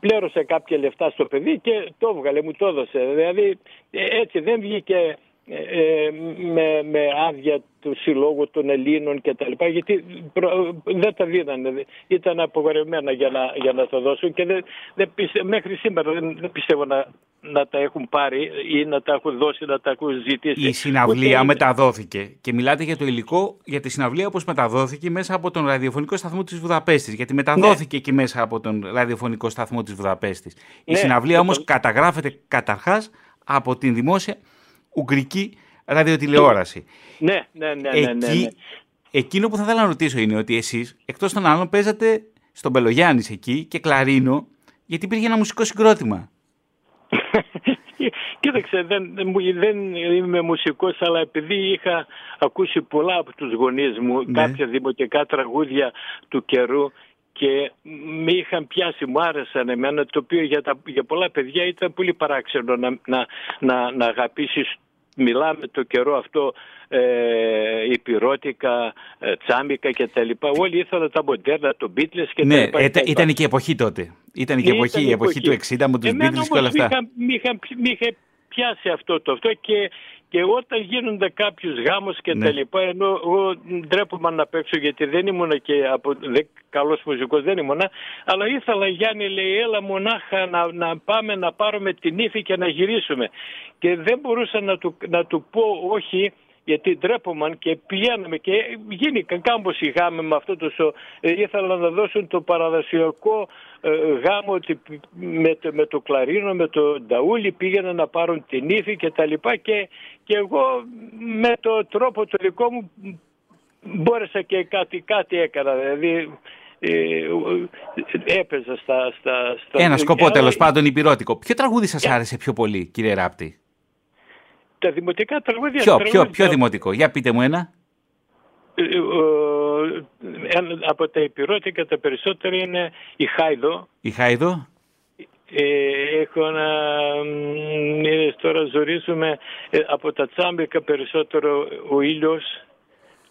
πλήρωσε κάποια λεφτά στο παιδί και το έβγαλε, μου το έδωσε. Δηλαδή ε, έτσι δεν βγήκε ε, ε, με, με άδεια του συλλόγου των Ελλήνων και τα λοιπά γιατί προ- δεν τα δίνανε, ήταν απογορευμένα για να, για να το δώσουν και δεν, δεν πιστε- μέχρι σήμερα δεν, δεν πιστεύω να, να τα έχουν πάρει ή να τα έχουν δώσει, να τα έχουν ζητήσει. Η συναυλία Ούτε- μεταδόθηκε και μιλάτε για το υλικό για τη συναυλία όπως μεταδόθηκε μέσα από τον ραδιοφωνικό σταθμό της Βουδαπέστης γιατί μεταδόθηκε και μέσα από τον ραδιοφωνικό σταθμό της Βουδαπέστης. Η Ναι, συναυλία το- όμως καταγράφεται καταρχάς από την δημόσια ουγγρική ραδιοτηλεόραση. Ναι, ναι, ναι, ναι, ναι, ναι. Εκεί, εκείνο που θα ήθελα να ρωτήσω είναι ότι εσείς εκτός των άλλων παίζατε στον Πελογιάννης εκεί και κλαρίνο γιατί υπήρχε ένα μουσικό συγκρότημα. Κοίταξε, δεν, δεν μου- δεν είμαι μουσικός, αλλά επειδή είχα ακούσει πολλά από τους γονείς μου, Ναι. κάποια δημοτικά τραγούδια του καιρού και με είχαν πιάσει, μου άρεσαν εμένα, το οποίο για, τα, για πολλά παιδιά ήταν πολύ παράξενο να, να, να, να αγαπήσεις Μιλάμε το καιρό αυτό ε, υπηρώτικα, ε, τσάμικα και τα λοιπά. Όλοι ήθελαν τα μοντέρνα, το Beatles και τα Ναι, λοιπά. και τα ήταν, λοιπά. ήταν και η εποχή τότε. Ήταν και η Ναι, εποχή, ήταν η εποχή του 60 με τους Εμένα Beatles και όλα όμως μ' αυτά. είχαν- μ' είχαν- μ' είχε πιάσει αυτό το αυτό και, και όταν γίνονται κάποιους γάμους και Ναι. τα λοιπά, ενώ εγώ ντρέπομαι να παίξω γιατί δεν ήμουν και από, δεν, καλός μουσικός δεν ήμουν, αλλά ήθελα Γιάννη λέει έλα μονάχα να, να πάμε να πάρουμε την ύφη και να γυρίσουμε. Και δεν μπορούσα να του, να του πω όχι γιατί ντρέπομαν και πηγαίναμε και γίνηκαν κάμπος οι γάμοι με αυτό το σο. Ε, ήθελαν να δώσουν το παραδοσιακό ε, γάμο ότι με το, με το κλαρίνο, με το νταούλι πήγαιναν να πάρουν την ύφη και τα λοιπά και, και εγώ με το τρόπο το δικό μου μπόρεσα και κάτι, κάτι έκανα. Δηλαδή ε, έπαιζα στα... στα, στα Ένα σκοπό αλλά τέλο πάντων υπηρώτικο. Ποιο τραγούδι σας άρεσε πιο πολύ, κύριε Ράπτη; Τα δημοτικά τραγούδια... Ποιο, τραγούδια- ποιο, ποιο δημοτικό; Για πείτε μου ένα. Ε, ε, ένα από τα υπηρώτικα τα περισσότερα είναι η Χάιδο. Η Χάιδο; Ε, έχω να... μ, ε, τώρα ζορίζουμε ε, από τα τσάμπικα περισσότερο ο ήλιος,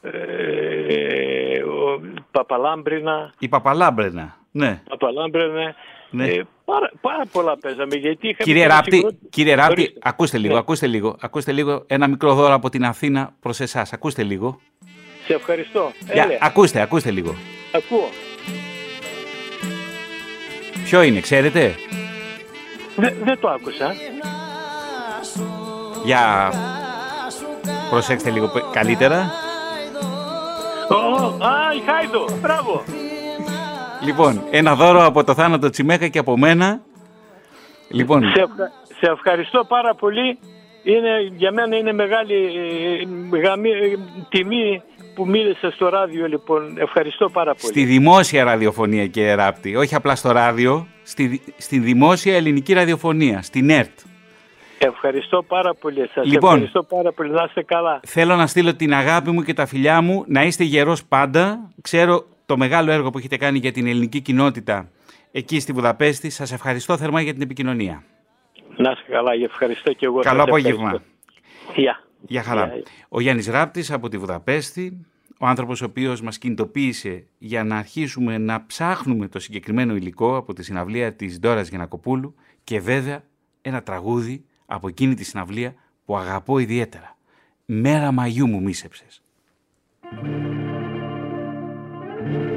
ε, ο Παπαλάμπρινα, Η Παπαλάμπρενα. Ναι. Παπαλάμπρινα Ναι. Ε, πάρα, πάρα πολλά παίζαμε. Γιατί είχαμε Κύριε και ένα Ράπτη, συγκρότημα. κύριε Ράπτη, Ορίστε. ακούστε λίγο, Ναι. ακούστε λίγο, ακούστε λίγο ένα μικρό δώρο από την Αθήνα προς εσάς. Ακούστε λίγο. Σε ευχαριστώ. Για, Έλε, ακούστε, ακούστε λίγο. ακούω. Ποιο είναι, ξέρετε; Δε- Δεν το άκουσα. Για προσέξτε λίγο πε- καλύτερα. Ω, Α, η Χάιδο. Μπράβο. Λοιπόν, ένα δώρο από το Θάνατο Τσιμέκα και από μένα. Λοιπόν, Σε, ευχα- σε ευχαριστώ πάρα πολύ. Είναι, για μένα είναι μεγάλη ε, γαμί- ε, τιμή που μίλησα στο ράδιο. Λοιπόν, ευχαριστώ πάρα πολύ. στη δημόσια ραδιοφωνία, κύριε Ράπτη, όχι απλά στο ράδιο, στη, στη δημόσια ελληνική ραδιοφωνία, στην ΕΡΤ. Ευχαριστώ πάρα πολύ. Σας Λοιπόν. ευχαριστώ πάρα πολύ. Να είστε καλά. Θέλω να στείλω την αγάπη μου και τα φιλιά μου, να είστε γερός πάντα. Ξέρω το μεγάλο έργο που έχετε κάνει για την ελληνική κοινότητα εκεί στη Βουδαπέστη. Σας ευχαριστώ θερμά για την επικοινωνία. Να είστε καλά. Ευχαριστώ και εγώ. Καλό Σας απόγευμα. ευχαριστώ. Γεια. Γεια χαρά. Γεια. Ο Γιάννης Ράπτης από τη Βουδαπέστη, ο άνθρωπος ο οποίος μας κινητοποίησε για να αρχίσουμε να ψάχνουμε το συγκεκριμένο υλικό από τη συναυλία της Ντόρας Γενακοπούλου και βέβαια ένα τραγούδι από εκείνη τη συναυλία που αγαπώ ιδιαίτερα. «Μέρα Μαγιού μου μίσεψες». Μέρα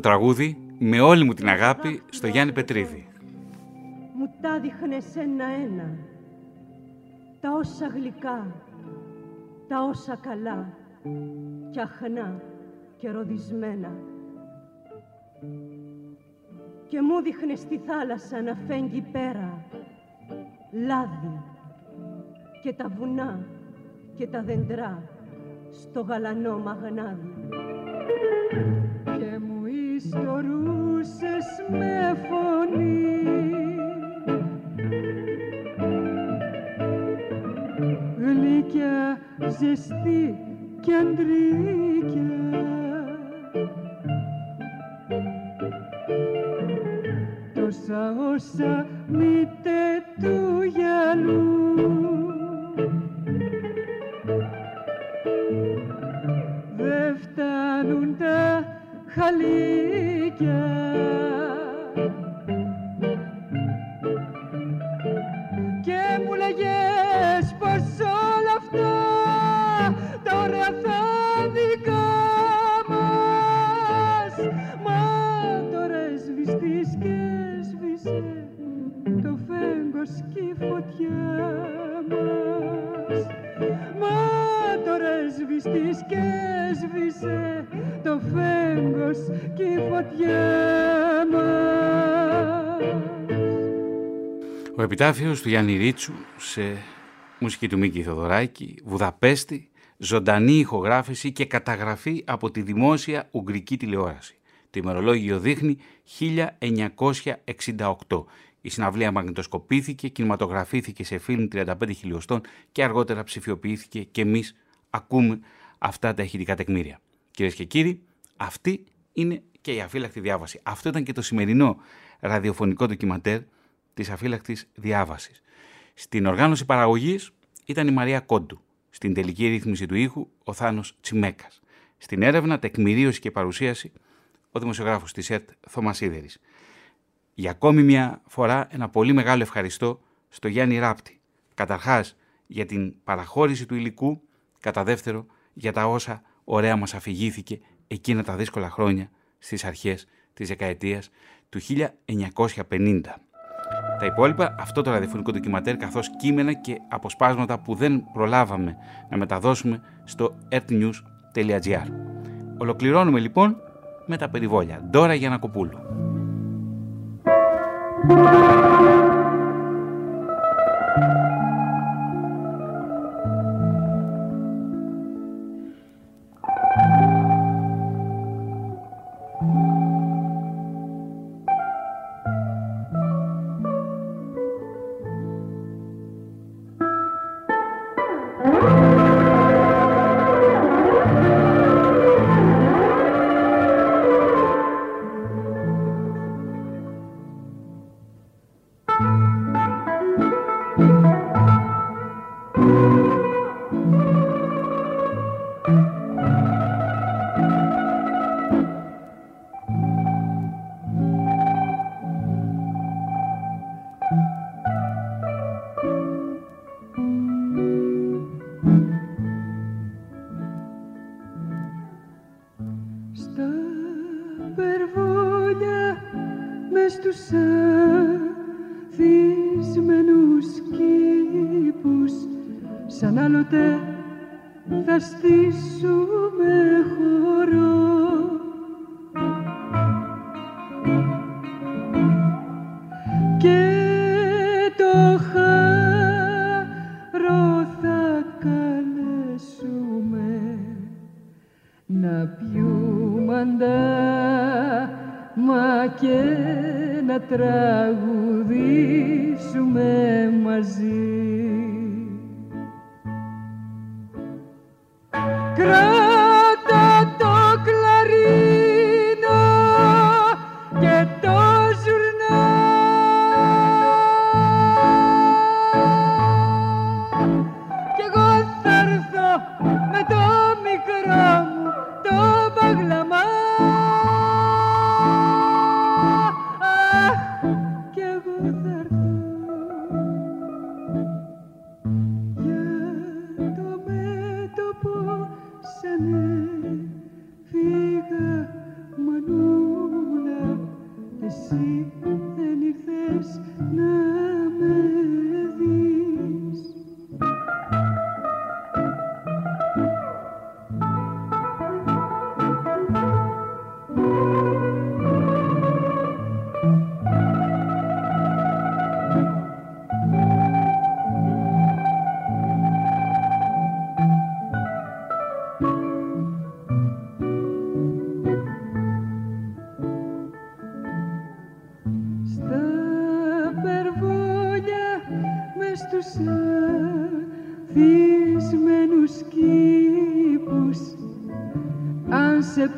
Το τραγούδι με όλη μου την αγάπη στο Γιάννη Πετρίδη. μου τα δείχνες ένα-ένα τα όσα γλυκά, τα όσα καλά κι αχνά και ροδισμένα. Και μου δείχνες τη θάλασσα να φέγγει πέρα λάδι και τα βουνά και τα δεντρά στο γαλανό μαγνάδι. και μου ιστορούσες με φωνή. Γλυκιά, ζεστή και αντρίκια. Τόσα όσα επιτάφιος του Γιάννη Ρίτσου σε μουσική του Μίκη Θοδωράκη, Βουδαπέστη, ζωντανή ηχογράφηση και καταγραφή από τη δημόσια Ουγγρική τηλεόραση. Το ημερολόγιο δείχνει 1968. Η συναυλία μαγνητοσκοπήθηκε, κινηματογραφήθηκε σε φιλμ 35 χιλιοστών και αργότερα ψηφιοποιήθηκε και εμείς ακούμε αυτά τα ηχητικά τεκμήρια. Κυρίες και κύριοι, αυτή είναι και η αφύλακτη διάβαση. Αυτό ήταν και το σημερινό ραδιοφωνικό ντοκιματέρ της αφύλακτης διάβασης. Στην οργάνωση παραγωγής ήταν η Μαρία Κόντου. Στην τελική ρύθμιση του ήχου ο Θάνος Τσιμέκας. Στην έρευνα, τεκμηρίωση και παρουσίαση ο δημοσιογράφος της ΕΡΤ Θωμασίδερης. Για ακόμη μια φορά ένα πολύ μεγάλο ευχαριστώ στο Γιάννη Ράπτη. Καταρχάς για την παραχώρηση του υλικού, κατά δεύτερο για τα όσα ωραία μας αφηγήθηκε εκείνα τα δύσκολα χρόνια στις αρχές της δεκαετίας του 1950. Τα υπόλοιπα, αυτό το ραδιοφωνικό ντοκιματέρ καθώς κείμενα και αποσπάσματα που δεν προλάβαμε να μεταδώσουμε στο earthnews.gr. Ολοκληρώνουμε λοιπόν με τα περιβόλια. Ντόρα Γιανακοπούλου.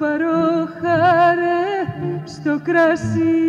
Για μια ματιά